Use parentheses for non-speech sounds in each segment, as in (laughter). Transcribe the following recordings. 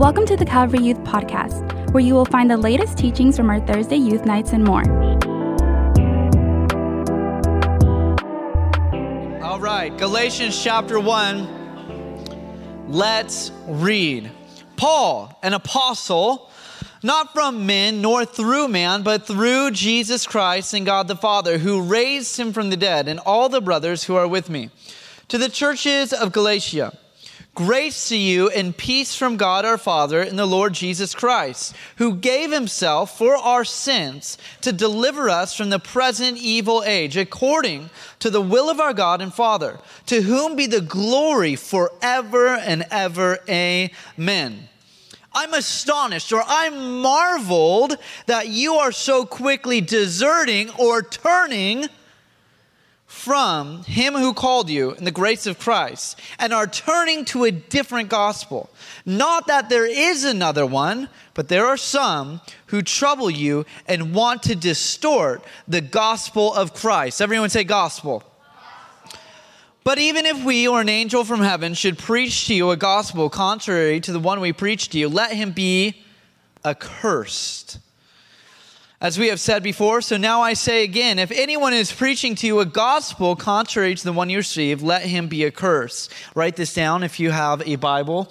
Welcome to the Calvary Youth Podcast, where you will find the latest teachings from our Thursday youth nights and more. All right, Galatians chapter 1. Let's read. Paul, an apostle, not from men nor through man, but through Jesus Christ and God the Father, who raised him from the dead, and all the brothers who are with me. To the churches of Galatia, Grace to you and peace from God our Father and the Lord Jesus Christ, who gave himself for our sins to deliver us from the present evil age, according to the will of our God and Father, to whom be the glory forever and ever. Amen. I'm astonished or I'm marveled that you are so quickly deserting or turning from him who called you in the grace of Christ and are turning to a different gospel. Not that there is another one, but there are some who trouble you and want to distort the gospel of Christ. Everyone say gospel. But even if we or an angel from heaven should preach to you a gospel contrary to the one we preach to you, let him be accursed as we have said before, so now I say again if anyone is preaching to you a gospel contrary to the one you received, let him be accursed. Write this down if you have a Bible.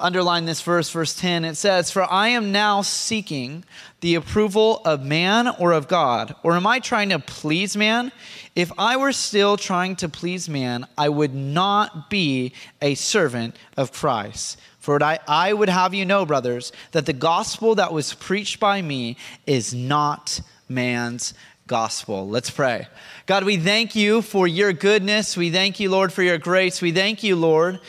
Underline this verse, verse 10. It says, For I am now seeking the approval of man or of God. Or am I trying to please man? If I were still trying to please man, I would not be a servant of Christ. For I, I would have you know, brothers, that the gospel that was preached by me is not man's gospel. Let's pray. God, we thank you for your goodness. We thank you, Lord, for your grace. We thank you, Lord,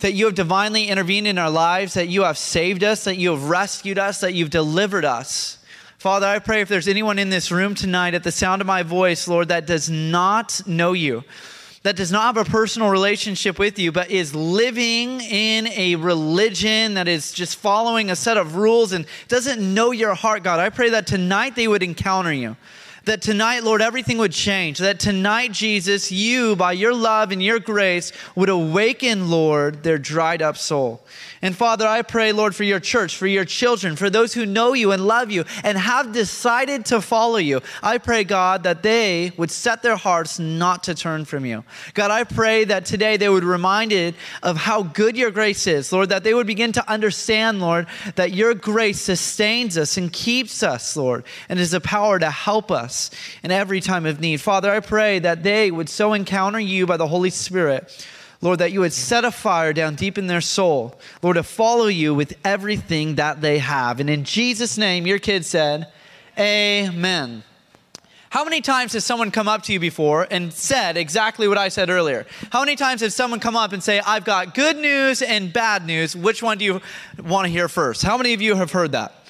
that you have divinely intervened in our lives, that you have saved us, that you have rescued us, that you've delivered us. Father, I pray if there's anyone in this room tonight at the sound of my voice, Lord, that does not know you, that does not have a personal relationship with you, but is living in a religion that is just following a set of rules and doesn't know your heart, God, I pray that tonight they would encounter you. That tonight, Lord, everything would change. That tonight, Jesus, you, by your love and your grace, would awaken, Lord, their dried up soul. And Father, I pray, Lord, for your church, for your children, for those who know you and love you and have decided to follow you. I pray, God, that they would set their hearts not to turn from you. God, I pray that today they would be reminded of how good your grace is, Lord, that they would begin to understand, Lord, that your grace sustains us and keeps us, Lord, and is a power to help us in every time of need. Father, I pray that they would so encounter you by the Holy Spirit Lord, that you would set a fire down deep in their soul, Lord, to follow you with everything that they have. And in Jesus' name, your kid said, Amen. How many times has someone come up to you before and said exactly what I said earlier? How many times has someone come up and say, I've got good news and bad news? Which one do you want to hear first? How many of you have heard that?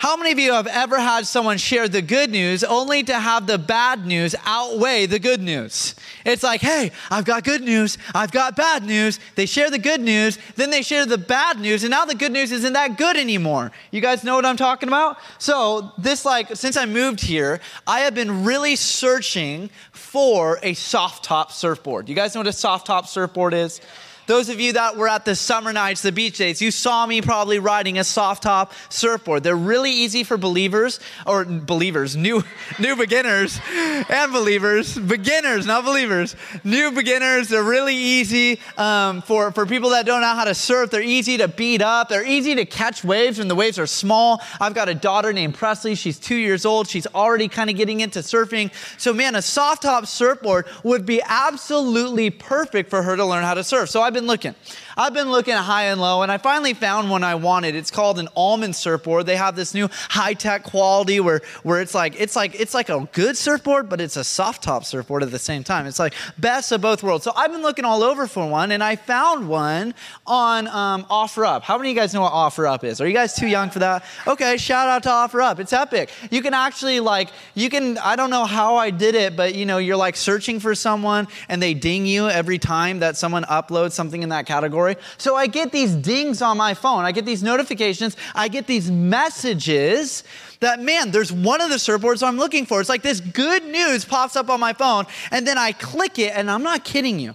How many of you have ever had someone share the good news only to have the bad news outweigh the good news? It's like, hey, I've got good news, I've got bad news. They share the good news, then they share the bad news, and now the good news isn't that good anymore. You guys know what I'm talking about? So, this, like, since I moved here, I have been really searching for a soft top surfboard. You guys know what a soft top surfboard is? Those of you that were at the summer nights, the beach days, you saw me probably riding a soft top surfboard. They're really easy for believers or believers, new (laughs) new beginners and believers, beginners, not believers, new beginners. They're really easy um, for for people that don't know how to surf. They're easy to beat up. They're easy to catch waves when the waves are small. I've got a daughter named Presley. She's two years old. She's already kind of getting into surfing. So man, a soft top surfboard would be absolutely perfect for her to learn how to surf. So I've been been looking. I've been looking high and low, and I finally found one I wanted. It's called an almond surfboard. They have this new high-tech quality where, where it's like it's like it's like a good surfboard, but it's a soft top surfboard at the same time. It's like best of both worlds. So I've been looking all over for one, and I found one on um, OfferUp. How many of you guys know what OfferUp is? Are you guys too young for that? Okay, shout out to OfferUp. It's epic. You can actually like you can. I don't know how I did it, but you know you're like searching for someone, and they ding you every time that someone uploads something in that category. So I get these dings on my phone, I get these notifications, I get these messages that, man, there's one of the surfboards I'm looking for. It's like this good news pops up on my phone, and then I click it, and I'm not kidding you.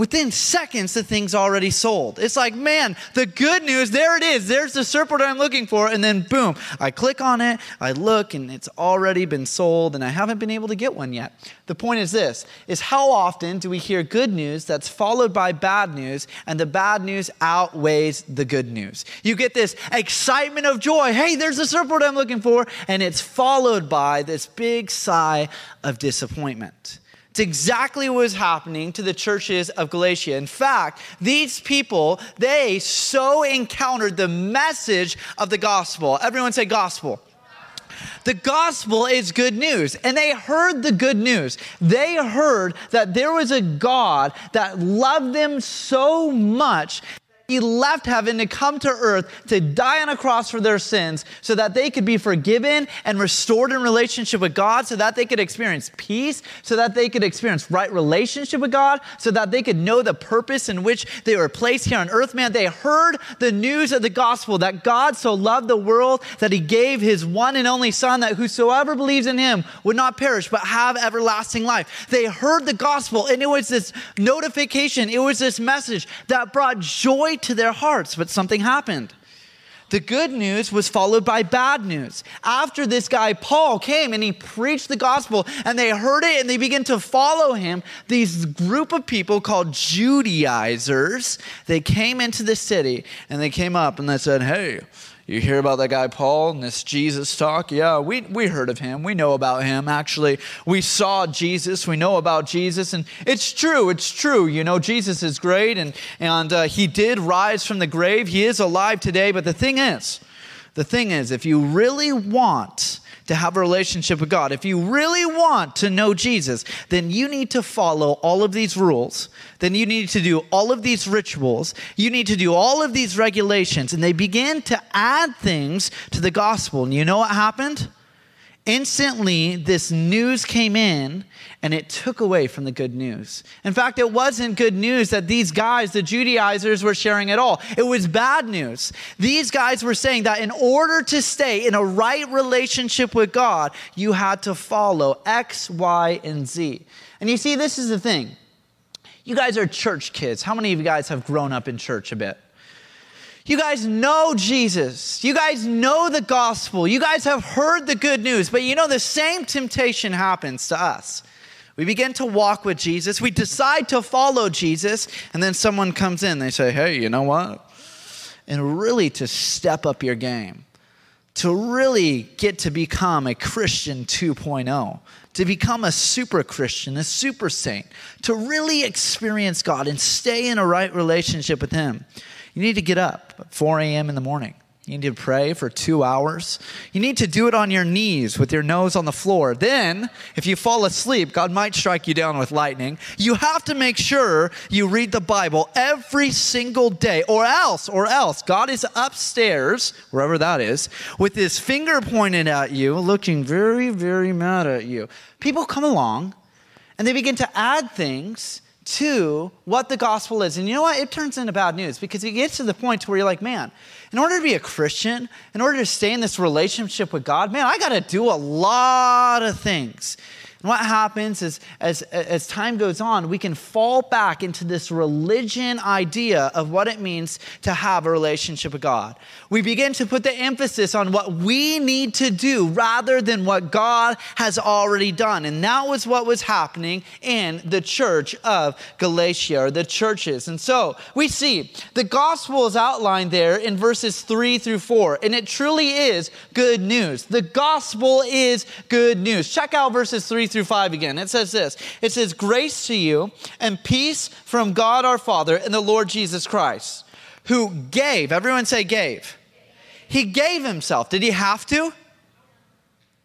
Within seconds the thing's already sold. It's like man the good news there it is. There's the surfboard i'm looking for. And then boom i click on it i look and it's already been sold and i haven't been able to get one yet. The point is this is how often do we hear good news that's followed by bad news and the bad news outweighs the good news? You get this excitement of joy. Hey there's the surfboard i'm looking for. And it's followed by this big sigh of disappointment exactly what was happening to the churches of Galatia. In fact, these people, they so encountered the message of the gospel. Everyone say gospel. The gospel is good news. And they heard the good news. They heard that there was a God that loved them so much he left heaven to come to earth to die on a cross for their sins so that they could be forgiven and restored in relationship with God, so that they could experience peace, so that they could experience right relationship with God, so that they could know the purpose in which they were placed here on earth. Man, they heard the news of the gospel that God so loved the world that he gave his one and only Son, that whosoever believes in him would not perish but have everlasting life. They heard the gospel, and it was this notification, it was this message that brought joy to their hearts, but something happened. The good news was followed by bad news. After this guy, Paul, came and he preached the gospel, and they heard it and they began to follow him, these group of people called Judaizers, they came into the city and they came up and they said, Hey, you hear about that guy Paul and this Jesus talk? Yeah, we, we heard of him. We know about him. Actually, we saw Jesus. We know about Jesus. And it's true. It's true. You know, Jesus is great. And, and uh, he did rise from the grave. He is alive today. But the thing is, the thing is, if you really want to have a relationship with God, if you really want to know Jesus, then you need to follow all of these rules. Then you need to do all of these rituals. You need to do all of these regulations. And they begin to add things to the gospel. And you know what happened? Instantly, this news came in and it took away from the good news. In fact, it wasn't good news that these guys, the Judaizers, were sharing at all. It was bad news. These guys were saying that in order to stay in a right relationship with God, you had to follow X, Y, and Z. And you see, this is the thing. You guys are church kids. How many of you guys have grown up in church a bit? You guys know Jesus. You guys know the gospel. You guys have heard the good news. But you know, the same temptation happens to us. We begin to walk with Jesus. We decide to follow Jesus. And then someone comes in. They say, hey, you know what? And really to step up your game, to really get to become a Christian 2.0, to become a super Christian, a super saint, to really experience God and stay in a right relationship with Him. You need to get up at 4 a.m. in the morning. You need to pray for two hours. You need to do it on your knees with your nose on the floor. Then, if you fall asleep, God might strike you down with lightning. You have to make sure you read the Bible every single day, or else, or else, God is upstairs, wherever that is, with his finger pointed at you, looking very, very mad at you. People come along and they begin to add things to what the gospel is. And you know what? It turns into bad news because it gets to the point where you're like, man, in order to be a Christian, in order to stay in this relationship with God, man, I got to do a lot of things. And what happens is, as, as time goes on, we can fall back into this religion idea of what it means to have a relationship with God. We begin to put the emphasis on what we need to do rather than what God has already done. And that was what was happening in the church of Galatia, or the churches. And so we see the gospel is outlined there in verses three through four, and it truly is good news. The gospel is good news. Check out verses three through 5 again. It says this It says, Grace to you and peace from God our Father and the Lord Jesus Christ, who gave, everyone say, gave. He gave himself. Did he have to?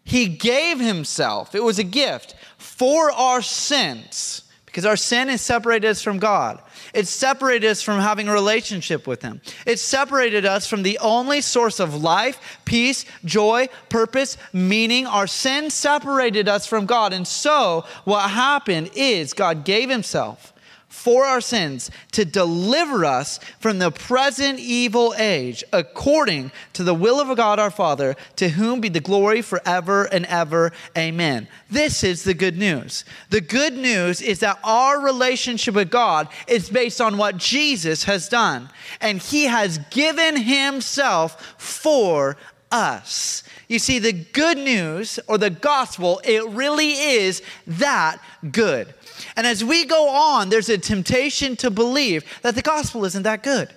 He gave himself. It was a gift for our sins because our sin has separated us from God. It separated us from having a relationship with Him. It separated us from the only source of life, peace, joy, purpose, meaning. Our sin separated us from God. And so, what happened is God gave Himself for our sins to deliver us from the present evil age, according to the will of God our Father, to whom be the glory forever and ever. Amen. This is the good news. The good news is that our relationship with God is based on what Jesus has done, and He has given Himself for us. You see, the good news or the gospel, it really is that good. And as we go on, there's a temptation to believe that the gospel isn't that good.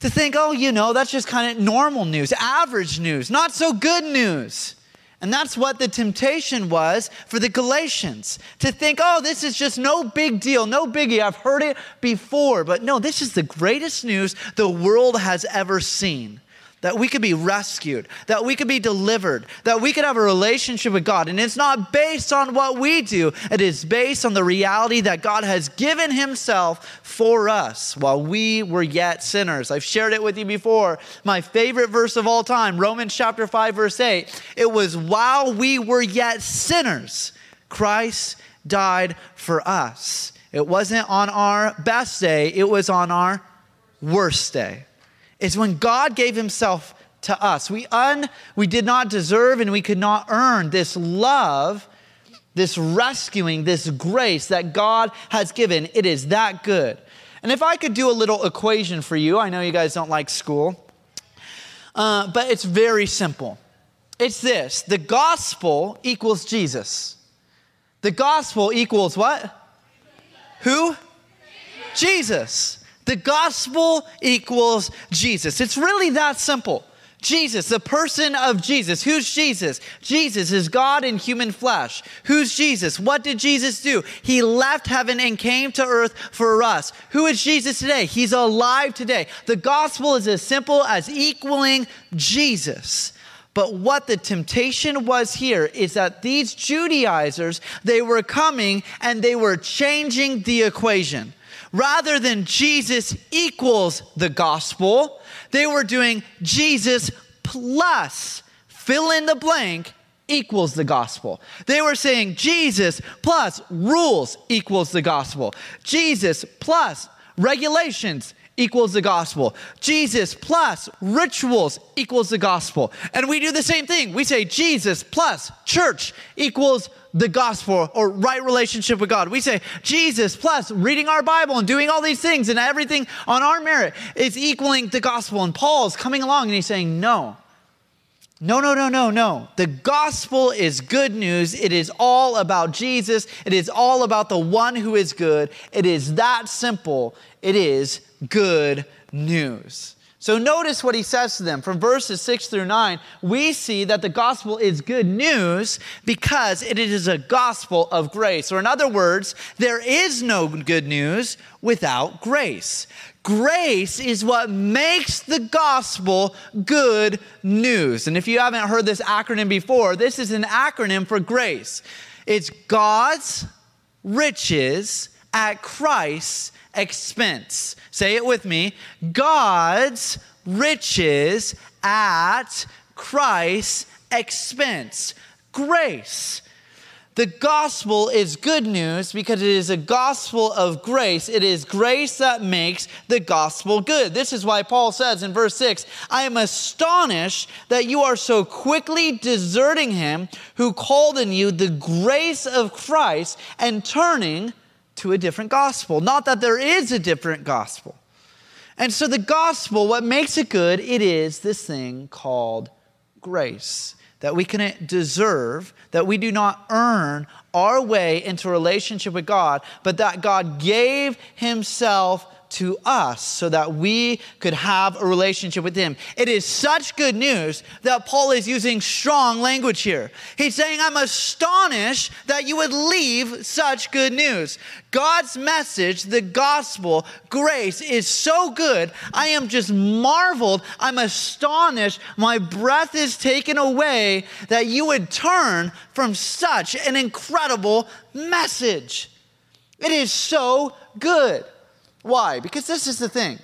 To think, oh, you know, that's just kind of normal news, average news, not so good news. And that's what the temptation was for the Galatians to think, oh, this is just no big deal, no biggie. I've heard it before. But no, this is the greatest news the world has ever seen that we could be rescued, that we could be delivered, that we could have a relationship with God. And it's not based on what we do, it is based on the reality that God has given Himself for us while we were yet sinners. I've shared it with you before. My favorite verse of all time, Romans chapter 5, verse 8. It was while we were yet sinners, Christ died for us. It wasn't on our best day, it was on our worst day is when God gave himself to us. We, un, we did not deserve and we could not earn this love, this rescuing, this grace that God has given. It is that good. And if I could do a little equation for you, I know you guys don't like school, uh, but it's very simple. It's this the gospel equals Jesus. The gospel equals what? Who? Jesus. The gospel equals Jesus. It's really that simple. Jesus, the person of Jesus. Who's Jesus? Jesus is God in human flesh. Who's Jesus? What did Jesus do? He left heaven and came to earth for us. Who is Jesus today? He's alive today. The gospel is as simple as equaling Jesus. But what the temptation was here is that these Judaizers, they were coming and they were changing the equation rather than Jesus equals the gospel, they were doing Jesus plus fill in the blank equals the gospel. They were saying Jesus plus rules equals the gospel. Jesus plus regulations equals the gospel. Jesus plus rituals equals the gospel. And we do the same thing. We say Jesus plus church equals the gospel or right relationship with God. We say Jesus plus reading our Bible and doing all these things and everything on our merit is equaling the gospel. And Paul's coming along and he's saying, no. No, no, no, no, no. The gospel is good news. It is all about Jesus. It is all about the one who is good. It is that simple. It is good news. So notice what he says to them. From verses 6 through 9, we see that the gospel is good news because it is a gospel of grace. Or, in other words, there is no good news without grace. Grace is what makes the gospel good news. And if you haven't heard this acronym before, this is an acronym for grace. It's God's riches at Christ's expense. Say it with me God's riches at Christ's expense. Grace. The gospel is good news because it is a gospel of grace. It is grace that makes the gospel good. This is why Paul says in verse 6 I am astonished that you are so quickly deserting him who called in you the grace of Christ and turning to a different gospel. Not that there is a different gospel. And so the gospel, what makes it good, it is this thing called grace that we can deserve, that we do not earn our way into relationship with God, but that God gave Himself to us so that we could have a relationship with Him. It is such good news that Paul is using strong language here. He's saying, I'm astonished that you would leave such good news. God's message, the gospel, grace is so good. I am just marveled. I'm astonished. My breath is taken away that you would turn from such an incredible message. It is so good. Why? Because this is the thing.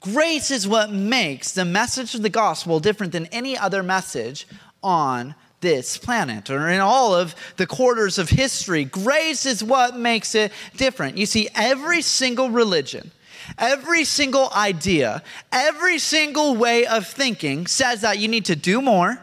Grace is what makes the message of the gospel different than any other message on this planet or in all of the quarters of history. Grace is what makes it different. You see, every single religion, every single idea, every single way of thinking says that you need to do more,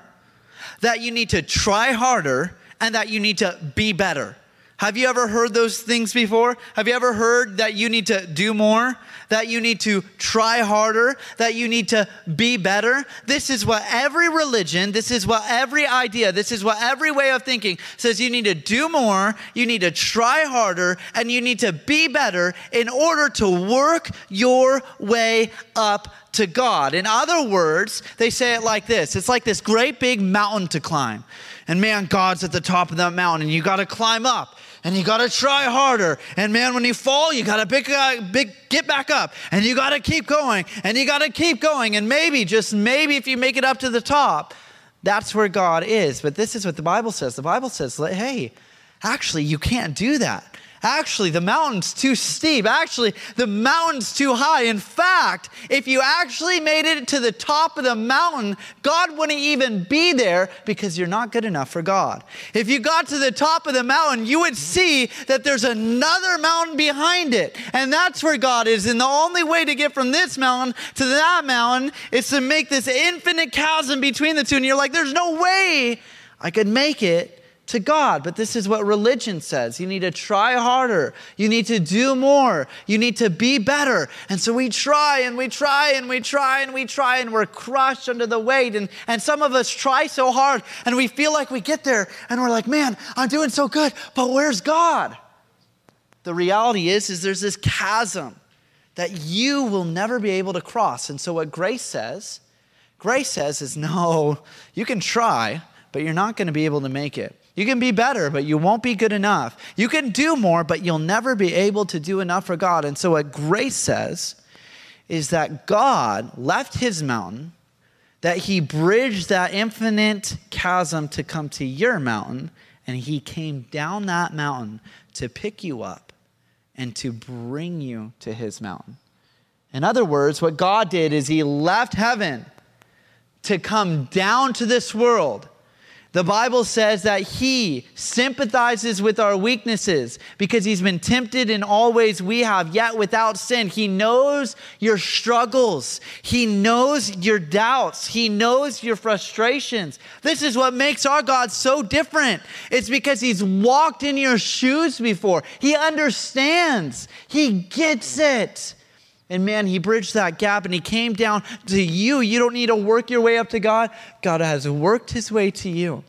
that you need to try harder, and that you need to be better. Have you ever heard those things before? Have you ever heard that you need to do more? That you need to try harder? That you need to be better? This is what every religion, this is what every idea, this is what every way of thinking says you need to do more, you need to try harder, and you need to be better in order to work your way up to God. In other words, they say it like this it's like this great big mountain to climb. And man, God's at the top of that mountain, and you got to climb up and you got to try harder. And man, when you fall, you got to pick, uh, big, get back up and you got to keep going and you got to keep going. And maybe, just maybe, if you make it up to the top, that's where God is. But this is what the Bible says. The Bible says, hey, actually, you can't do that. Actually, the mountain's too steep. Actually, the mountain's too high. In fact, if you actually made it to the top of the mountain, God wouldn't even be there because you're not good enough for God. If you got to the top of the mountain, you would see that there's another mountain behind it. And that's where God is. And the only way to get from this mountain to that mountain is to make this infinite chasm between the two. And you're like, there's no way I could make it to God. But this is what religion says. You need to try harder. You need to do more. You need to be better. And so we try and we try and we try and we try and we're crushed under the weight. And, and some of us try so hard and we feel like we get there and we're like, man, I'm doing so good, but where's God? The reality is, is there's this chasm that you will never be able to cross. And so what grace says, grace says is (laughs) no, you can try, but you're not going to be able to make it. You can be better, but you won't be good enough. You can do more, but you'll never be able to do enough for God. And so, what grace says is that God left his mountain, that he bridged that infinite chasm to come to your mountain, and he came down that mountain to pick you up and to bring you to his mountain. In other words, what God did is he left heaven to come down to this world the Bible says that He sympathizes with our weaknesses because He's been tempted in all ways we have, yet without sin. He knows your struggles, He knows your doubts, He knows your frustrations. This is what makes our God so different. It's because He's walked in your shoes before, He understands, He gets it. And man, he bridged that gap and he came down to you. You don't need to work your way up to God. God has worked his way to you.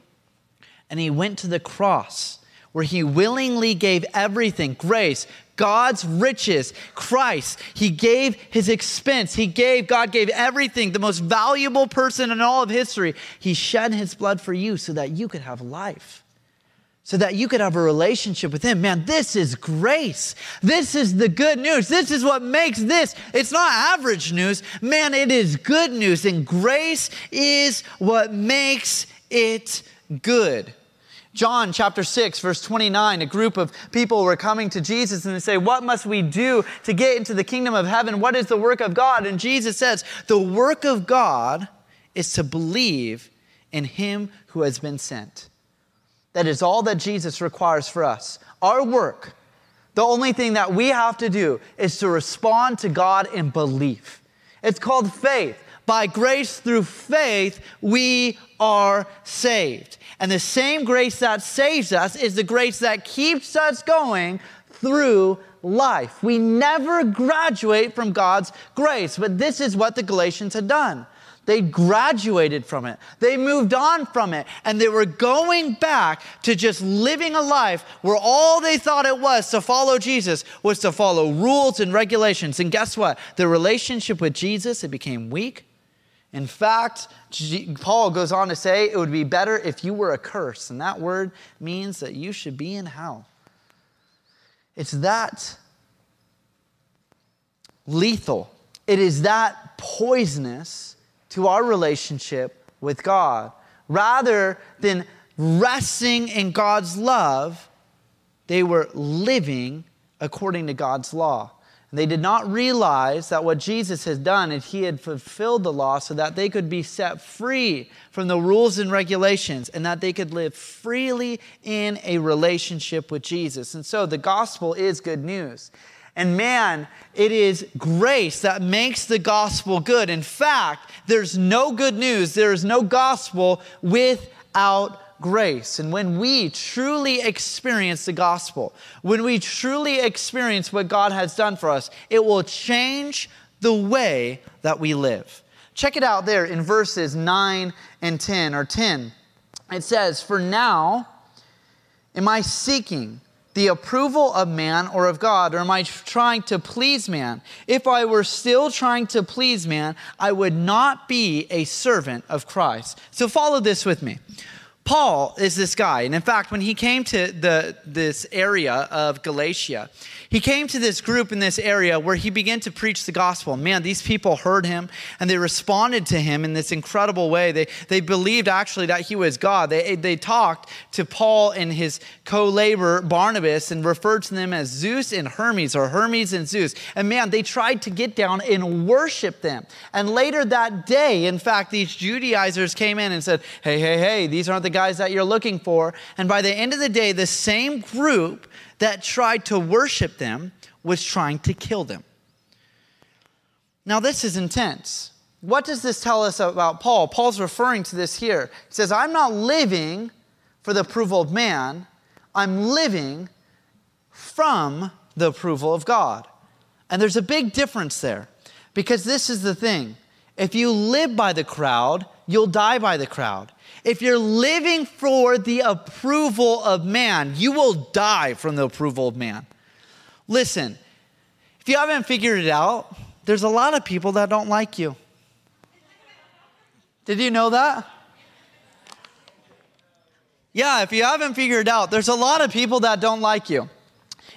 And he went to the cross where he willingly gave everything grace, God's riches, Christ. He gave his expense. He gave, God gave everything, the most valuable person in all of history. He shed his blood for you so that you could have life so that you could have a relationship with him. Man, this is grace. This is the good news. This is what makes this. It's not average news. Man, it is good news. And grace is what makes it good. John chapter 6, verse 29, a group of people were coming to Jesus and they say, What must we do to get into the kingdom of heaven? What is the work of God? And Jesus says, The work of God is to believe in him who has been sent. That is all that Jesus requires for us. Our work, the only thing that we have to do is to respond to God in belief. It's called faith. By grace through faith, we are saved. And the same grace that saves us is the grace that keeps us going through life. We never graduate from God's grace, but this is what the Galatians had done. They graduated from it. They moved on from it. And they were going back to just living a life where all they thought it was to follow Jesus was to follow rules and regulations. And guess what? The relationship with Jesus, it became weak. In fact, Paul goes on to say it would be better if you were a curse. And that word means that you should be in hell. It's that lethal. It is that poisonous to our relationship with God. Rather than resting in God's love, they were living according to God's law. And they did not realize that what Jesus has done is he had fulfilled the law so that they could be set free from the rules and regulations and that they could live freely in a relationship with Jesus. And so the gospel is good news. And man, it is grace that makes the gospel good. In fact, there's no good news, there is no gospel without grace. And when we truly experience the gospel, when we truly experience what God has done for us, it will change the way that we live. Check it out there in verses 9 and 10 or 10. It says, For now am I seeking the approval of man or of God, or am I trying to please man? If I were still trying to please man, I would not be a servant of Christ. So follow this with me. Paul is this guy. And in fact, when he came to the, this area of Galatia, he came to this group in this area where he began to preach the gospel. Man, these people heard him and they responded to him in this incredible way. They, they believed actually that he was God. They, they talked to Paul and his co laborer Barnabas and referred to them as Zeus and Hermes or Hermes and Zeus. And man, they tried to get down and worship them. And later that day, in fact, these Judaizers came in and said, Hey, hey, hey, these aren't the guys that you're looking for. And by the end of the day, the same group that tried to worship them was trying to kill them. Now, this is intense. What does this tell us about Paul? Paul's referring to this here. He says, I'm not living for the approval of man, I'm living from the approval of God. And there's a big difference there because this is the thing. If you live by the crowd, you'll die by the crowd. If you're living for the approval of man, you will die from the approval of man. Listen, if you haven't figured it out, there's a lot of people that don't like you. Did you know that? Yeah, if you haven't figured it out, there's a lot of people that don't like you.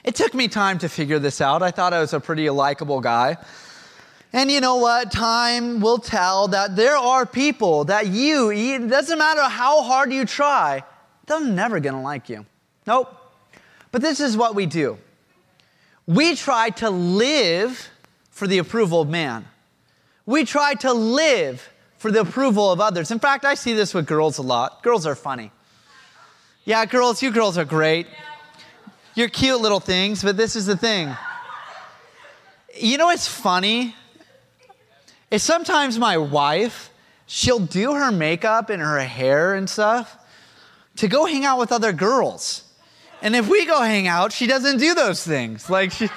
It took me time to figure this out. I thought I was a pretty likable guy. And you know what? Time will tell that there are people that you, it doesn't matter how hard you try, they're never gonna like you. Nope. But this is what we do we try to live for the approval of man, we try to live for the approval of others. In fact, I see this with girls a lot. Girls are funny. Yeah, girls, you girls are great. You're cute little things, but this is the thing. You know what's funny? Is sometimes my wife, she'll do her makeup and her hair and stuff to go hang out with other girls. And if we go hang out, she doesn't do those things. Like she,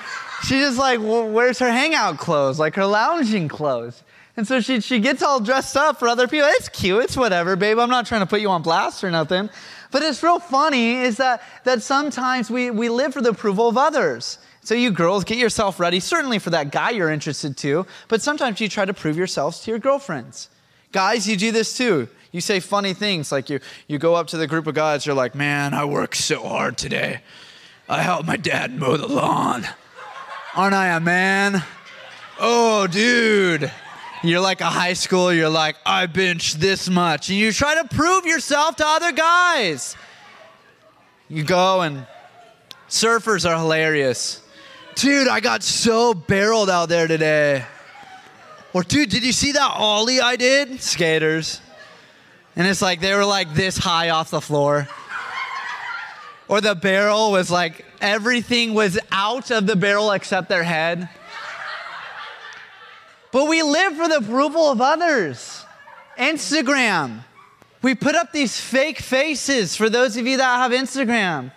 she just like well, her hangout clothes, like her lounging clothes. And so she, she gets all dressed up for other people. It's cute, it's whatever, babe. I'm not trying to put you on blast or nothing. But it's real funny is that, that sometimes we, we live for the approval of others. So, you girls, get yourself ready, certainly for that guy you're interested to, but sometimes you try to prove yourselves to your girlfriends. Guys, you do this too. You say funny things like you, you go up to the group of guys, you're like, man, I worked so hard today. I helped my dad mow the lawn. Aren't I a man? Oh, dude. You're like a high school, you're like, I benched this much. And you try to prove yourself to other guys. You go and surfers are hilarious. Dude, I got so barreled out there today. Or, dude, did you see that ollie I did? Skaters. And it's like they were like this high off the floor. Or the barrel was like everything was out of the barrel except their head. But we live for the approval of others. Instagram. We put up these fake faces for those of you that have Instagram.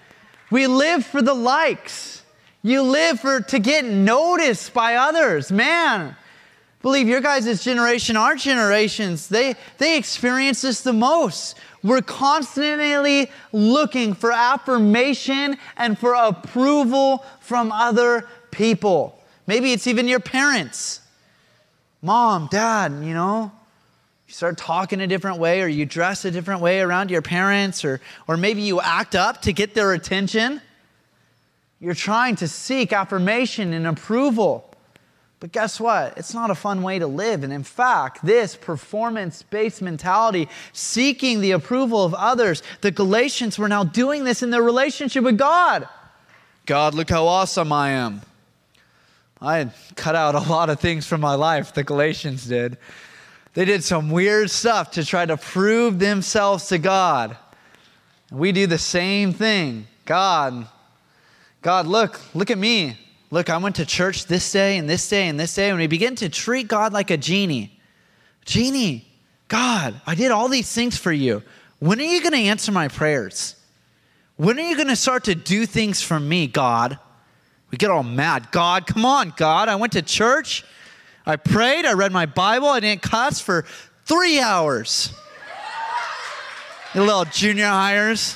We live for the likes. You live for to get noticed by others. Man, believe your guys' generation, our generations, they, they experience this the most. We're constantly looking for affirmation and for approval from other people. Maybe it's even your parents. Mom, dad, you know, you start talking a different way or you dress a different way around your parents or, or maybe you act up to get their attention. You're trying to seek affirmation and approval. But guess what? It's not a fun way to live. And in fact, this performance based mentality, seeking the approval of others, the Galatians were now doing this in their relationship with God. God, look how awesome I am. I had cut out a lot of things from my life, the Galatians did. They did some weird stuff to try to prove themselves to God. We do the same thing. God, God, look, look at me. Look, I went to church this day and this day and this day. And we begin to treat God like a genie. Genie, God, I did all these things for you. When are you going to answer my prayers? When are you going to start to do things for me, God? We get all mad. God, come on, God. I went to church. I prayed. I read my Bible. I didn't cuss for three hours. you (laughs) little junior hires.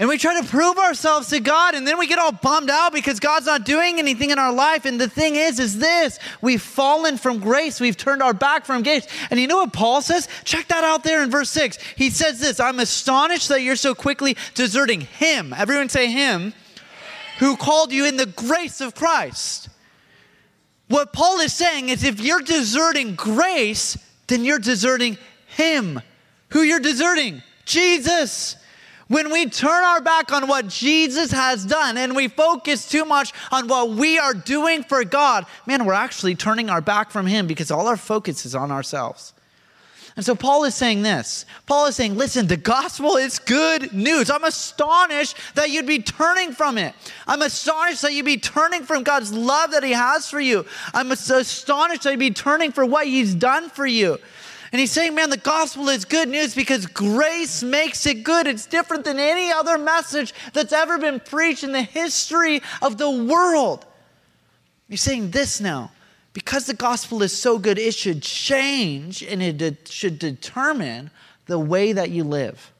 And we try to prove ourselves to God, and then we get all bummed out because God's not doing anything in our life. And the thing is, is this we've fallen from grace, we've turned our back from grace. And you know what Paul says? Check that out there in verse 6. He says this I'm astonished that you're so quickly deserting Him. Everyone say Him, who called you in the grace of Christ. What Paul is saying is if you're deserting grace, then you're deserting Him. Who you're deserting? Jesus. When we turn our back on what Jesus has done and we focus too much on what we are doing for God, man, we're actually turning our back from Him because all our focus is on ourselves. And so Paul is saying this. Paul is saying, listen, the gospel is good news. I'm astonished that you'd be turning from it. I'm astonished that you'd be turning from God's love that He has for you. I'm astonished that you'd be turning for what He's done for you. And he's saying, man, the gospel is good news because grace makes it good. It's different than any other message that's ever been preached in the history of the world. He's saying this now. Because the gospel is so good, it should change and it should determine the way that you live.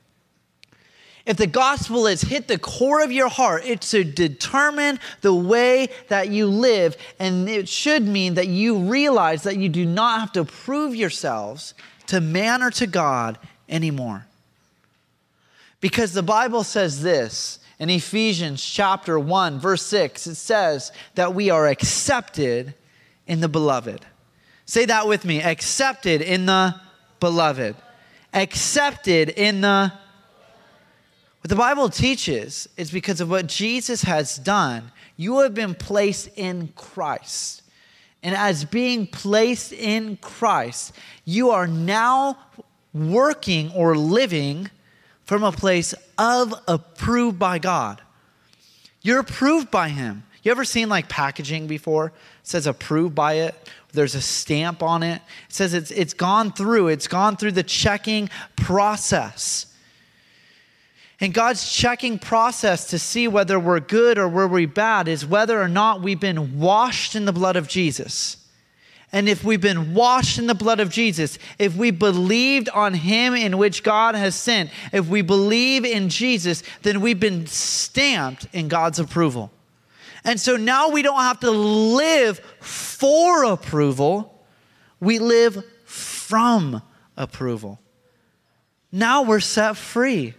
If the gospel has hit the core of your heart, it should determine the way that you live. And it should mean that you realize that you do not have to prove yourselves to man or to God anymore. Because the Bible says this in Ephesians chapter 1, verse 6, it says that we are accepted in the beloved. Say that with me accepted in the beloved. Accepted in the what the Bible teaches is because of what Jesus has done, you have been placed in Christ. And as being placed in Christ, you are now working or living from a place of approved by God. You're approved by Him. You ever seen like packaging before? It says approved by it. There's a stamp on it. It says it's, it's gone through, it's gone through the checking process. And God's checking process to see whether we're good or we're bad is whether or not we've been washed in the blood of Jesus. And if we've been washed in the blood of Jesus, if we believed on Him in which God has sent, if we believe in Jesus, then we've been stamped in God's approval. And so now we don't have to live for approval, we live from approval. Now we're set free.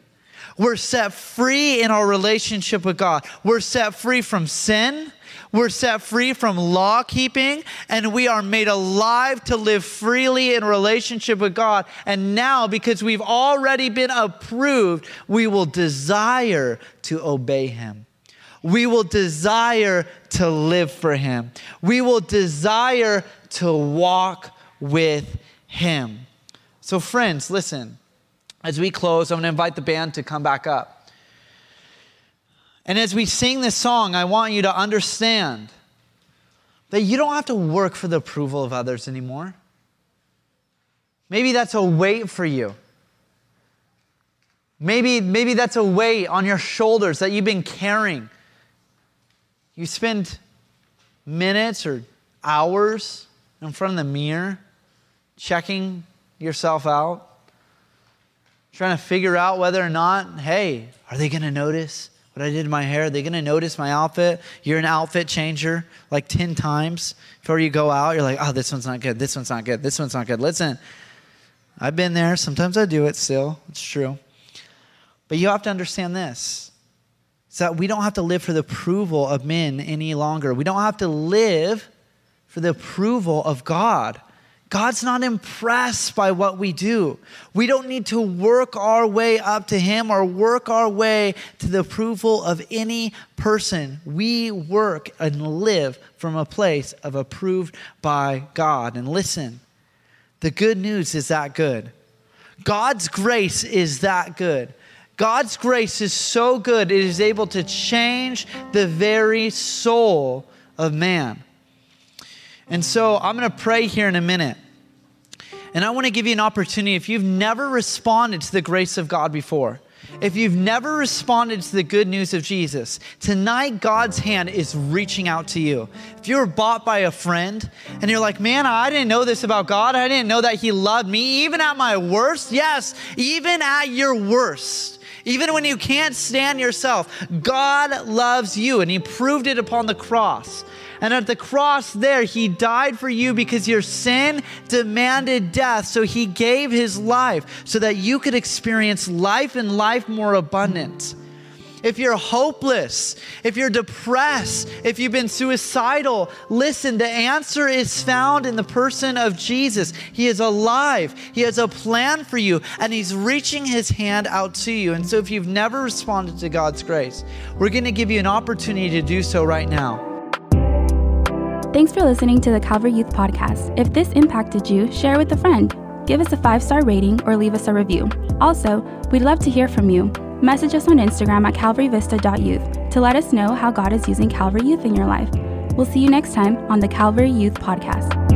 We're set free in our relationship with God. We're set free from sin. We're set free from law keeping, and we are made alive to live freely in relationship with God. And now, because we've already been approved, we will desire to obey Him. We will desire to live for Him. We will desire to walk with Him. So, friends, listen as we close, I'm going to invite the band to come back up. And as we sing this song, I want you to understand that you don't have to work for the approval of others anymore. Maybe that's a weight for you. Maybe, maybe that's a weight on your shoulders that you've been carrying. You spend minutes or hours in front of the mirror checking yourself out trying to figure out whether or not, hey, are they going to notice what I did to my hair? Are they going to notice my outfit? You're an outfit changer like 10 times before you go out. You're like, oh, this one's not good. This one's not good. This one's not good. Listen, I've been there. Sometimes I do it still. It's true. But you have to understand this. It's that we don't have to live for the approval of men any longer. We don't have to live for the approval of God. God's not impressed by what we do. We don't need to work our way up to Him or work our way to the approval of any person. We work and live from a place of approved by God. And listen, the good news is that good. God's grace is that good. God's grace is so good, it is able to change the very soul of man. And so I'm going to pray here in a minute. And I want to give you an opportunity if you've never responded to the grace of God before, if you've never responded to the good news of Jesus, tonight God's hand is reaching out to you. If you were bought by a friend and you're like, man, I didn't know this about God. I didn't know that He loved me, even at my worst. Yes, even at your worst. Even when you can't stand yourself, God loves you, and He proved it upon the cross. And at the cross, there, He died for you because your sin demanded death. So He gave His life so that you could experience life and life more abundant. If you're hopeless, if you're depressed, if you've been suicidal, listen, the answer is found in the person of Jesus. He is alive, He has a plan for you, and He's reaching His hand out to you. And so, if you've never responded to God's grace, we're going to give you an opportunity to do so right now. Thanks for listening to the Calvary Youth Podcast. If this impacted you, share with a friend. Give us a five star rating or leave us a review. Also, we'd love to hear from you. Message us on Instagram at calvaryvista.youth to let us know how God is using Calvary Youth in your life. We'll see you next time on the Calvary Youth Podcast.